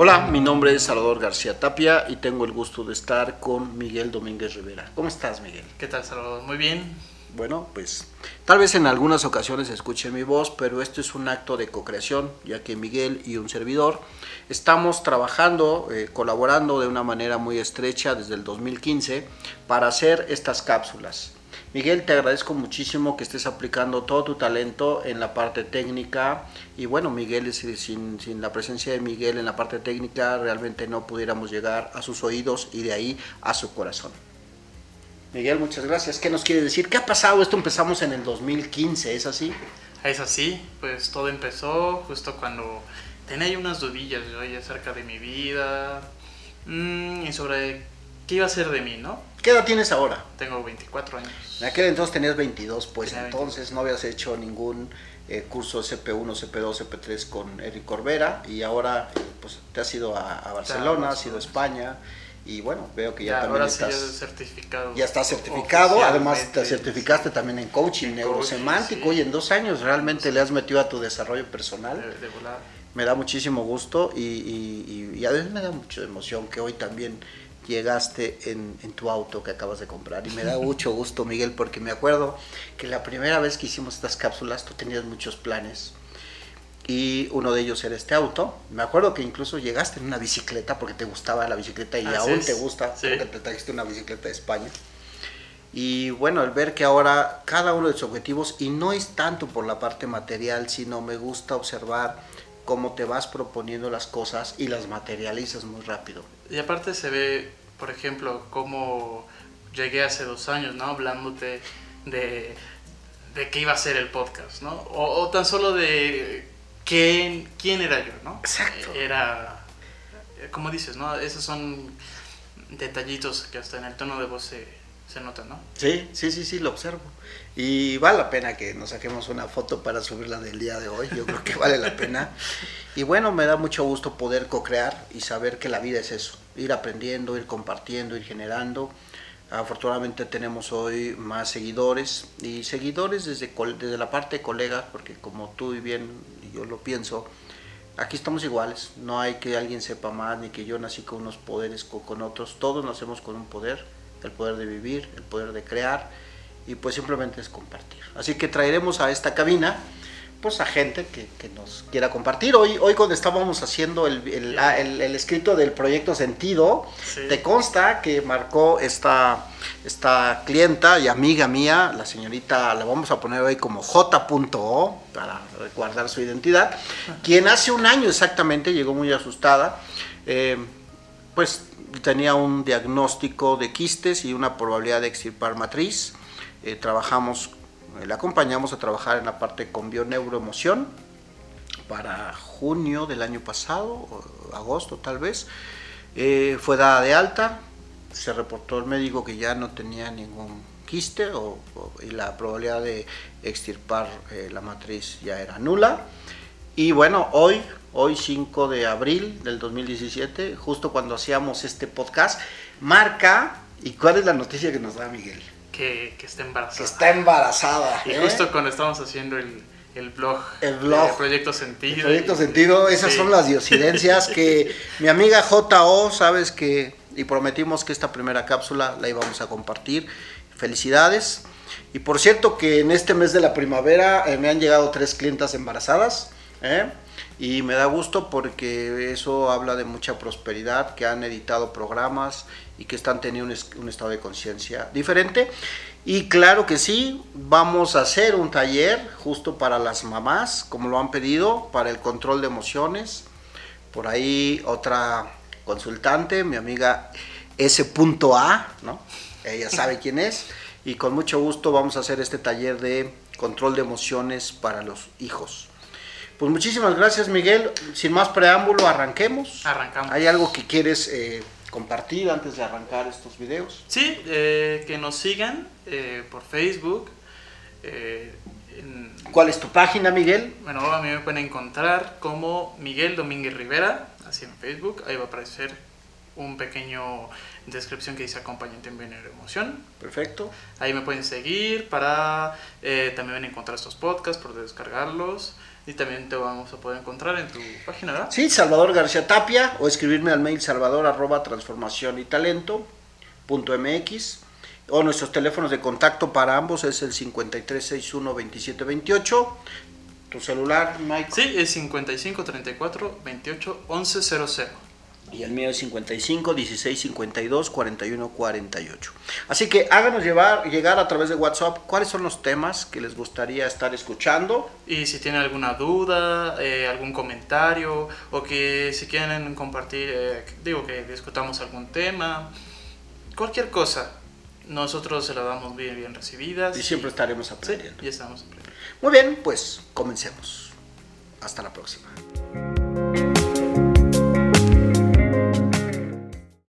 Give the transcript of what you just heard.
Hola, mi nombre es Salvador García Tapia y tengo el gusto de estar con Miguel Domínguez Rivera. ¿Cómo estás, Miguel? ¿Qué tal, Salvador? Muy bien. Bueno, pues tal vez en algunas ocasiones escuchen mi voz, pero esto es un acto de co-creación, ya que Miguel y un servidor estamos trabajando, eh, colaborando de una manera muy estrecha desde el 2015 para hacer estas cápsulas. Miguel, te agradezco muchísimo que estés aplicando todo tu talento en la parte técnica y bueno, Miguel, sin, sin la presencia de Miguel en la parte técnica realmente no pudiéramos llegar a sus oídos y de ahí a su corazón. Miguel, muchas gracias. ¿Qué nos quiere decir? ¿Qué ha pasado? Esto empezamos en el 2015, ¿es así? Es así, pues todo empezó justo cuando tenía unas dudillas yo acerca de mi vida mmm, y sobre qué iba a ser de mí, ¿no? ¿Qué edad tienes ahora? Tengo 24 años. En aquel entonces tenías 22, pues entonces no habías hecho ningún eh, curso CP1, CP2, CP3 con Eric Corbera y ahora eh, pues te has ido a, Barcelona, has ido a España y bueno, veo que ya, también estás certificado. Ya estás certificado, además te certificaste también en coaching neurosemántico y en dos años realmente le has metido a tu desarrollo personal. Me da muchísimo gusto y, y, y, a veces me da mucha emoción que hoy también llegaste en, en, tu auto que acabas de comprar. Y me da mucho gusto, Miguel, porque me acuerdo que la primera vez que hicimos estas cápsulas tú tenías muchos planes. Y uno de ellos era este auto. Me acuerdo que incluso llegaste en una bicicleta porque te gustaba la bicicleta y aún te gusta porque te trajiste una bicicleta de España. Y bueno, el ver que ahora cada uno de tus objetivos, y no es tanto por la parte material, sino me gusta observar cómo te vas proponiendo las cosas y las materializas muy rápido. Y aparte se ve, por ejemplo, cómo llegué hace dos años, ¿no? Hablándote de, de qué iba a ser el podcast, ¿no? O, tan solo de quién, quién era yo, ¿no? Exacto. Era, como dices, ¿no? Esos son detallitos que hasta en el tono de voz se, se nota, ¿no? Sí, sí, sí, sí, lo observo. Y vale la pena que nos saquemos una foto para subirla del día de hoy, yo creo que vale la pena. Y bueno, me da mucho gusto poder co-crear y saber que la vida es eso, ir aprendiendo, ir compartiendo, ir generando. Afortunadamente tenemos hoy más seguidores y seguidores desde, desde la parte de colegas, porque como tú y bien yo lo pienso, aquí estamos iguales, no hay que alguien sepa más ni que yo nací con unos poderes con otros, todos nacemos con un poder el poder de vivir, el poder de crear y pues simplemente es compartir. Así que traeremos a esta cabina pues a gente que, nos quiera compartir. Hoy, hoy cuando estábamos haciendo el, el, escrito del proyecto Sentido, te consta que marcó esta, esta clienta y amiga mía, la señorita, la vamos a poner hoy como J.O para guardar su identidad, quien hace un año exactamente llegó muy asustada, eh, pues tenía un diagnóstico de quistes y una probabilidad de extirpar matriz. Eh, trabajamos, eh, le acompañamos a trabajar en la parte con bioneuroemoción para junio del año pasado, agosto tal vez. Eh, fue dada de alta, se reportó el médico que ya no tenía ningún quiste y la probabilidad de extirpar la matriz ya era nula. Y bueno, hoy hoy 5 de abril del 2017, justo cuando hacíamos este podcast, marca, ¿y cuál es la noticia que nos da Miguel? Que, está embarazada. Que está embarazada. Y ¿eh? justo cuando estábamos haciendo el, el blog, el blog Proyecto Sentido. El Proyecto Sentido, esas son las diosidencias que mi amiga JO, sabes que, y prometimos que esta primera cápsula la íbamos a compartir. Felicidades. Y por cierto que en este mes de la primavera eh, me han llegado tres clientas embarazadas. ¿eh? Y me da gusto porque eso habla de mucha prosperidad, que han editado programas y que están teniendo un, estado de conciencia diferente. Y claro que sí, vamos a hacer un taller justo para las mamás, como lo han pedido, para el control de emociones. Por ahí otra consultante, mi amiga S.A, ¿no? Ella sabe quién es. Y con mucho gusto vamos a hacer este taller de control de emociones para los hijos. Pues muchísimas gracias, Miguel. Sin más preámbulo, arranquemos. Arrancamos. ¿Hay algo que quieres eh, compartir antes de arrancar estos videos? Sí, eh, que nos sigan eh, por Facebook. ¿Cuál es tu página, Miguel? Bueno, a mí me pueden encontrar como Miguel Domínguez Rivera, así en Facebook. Ahí va a aparecer un pequeño descripción que dice acompañante en bienestar emoción. Perfecto. Ahí me pueden seguir para eh, también encontrar estos podcasts, por descargarlos. Y también te vamos a poder encontrar en tu página, ¿verdad? Sí, Salvador García Tapia o escribirme al mail salvador arroba transformación y talento punto mx o nuestros teléfonos de contacto para ambos es el 5361 2728 tu celular Mike Sí, es 55 34 28 11 00. Y el mío es 55 16 52 41 48 así que háganos llevar, llegar a través de WhatsApp cuáles son los temas que les gustaría estar escuchando Y si tienen alguna duda, eh, algún comentario, o que si quieren compartir, eh, digo que discutamos algún tema, cualquier cosa, nosotros se la damos bien, bien recibidas. y siempre estaremos Sí, aprendiendo ya estamos aprendiendo. muy bien pues comencemos hasta la próxima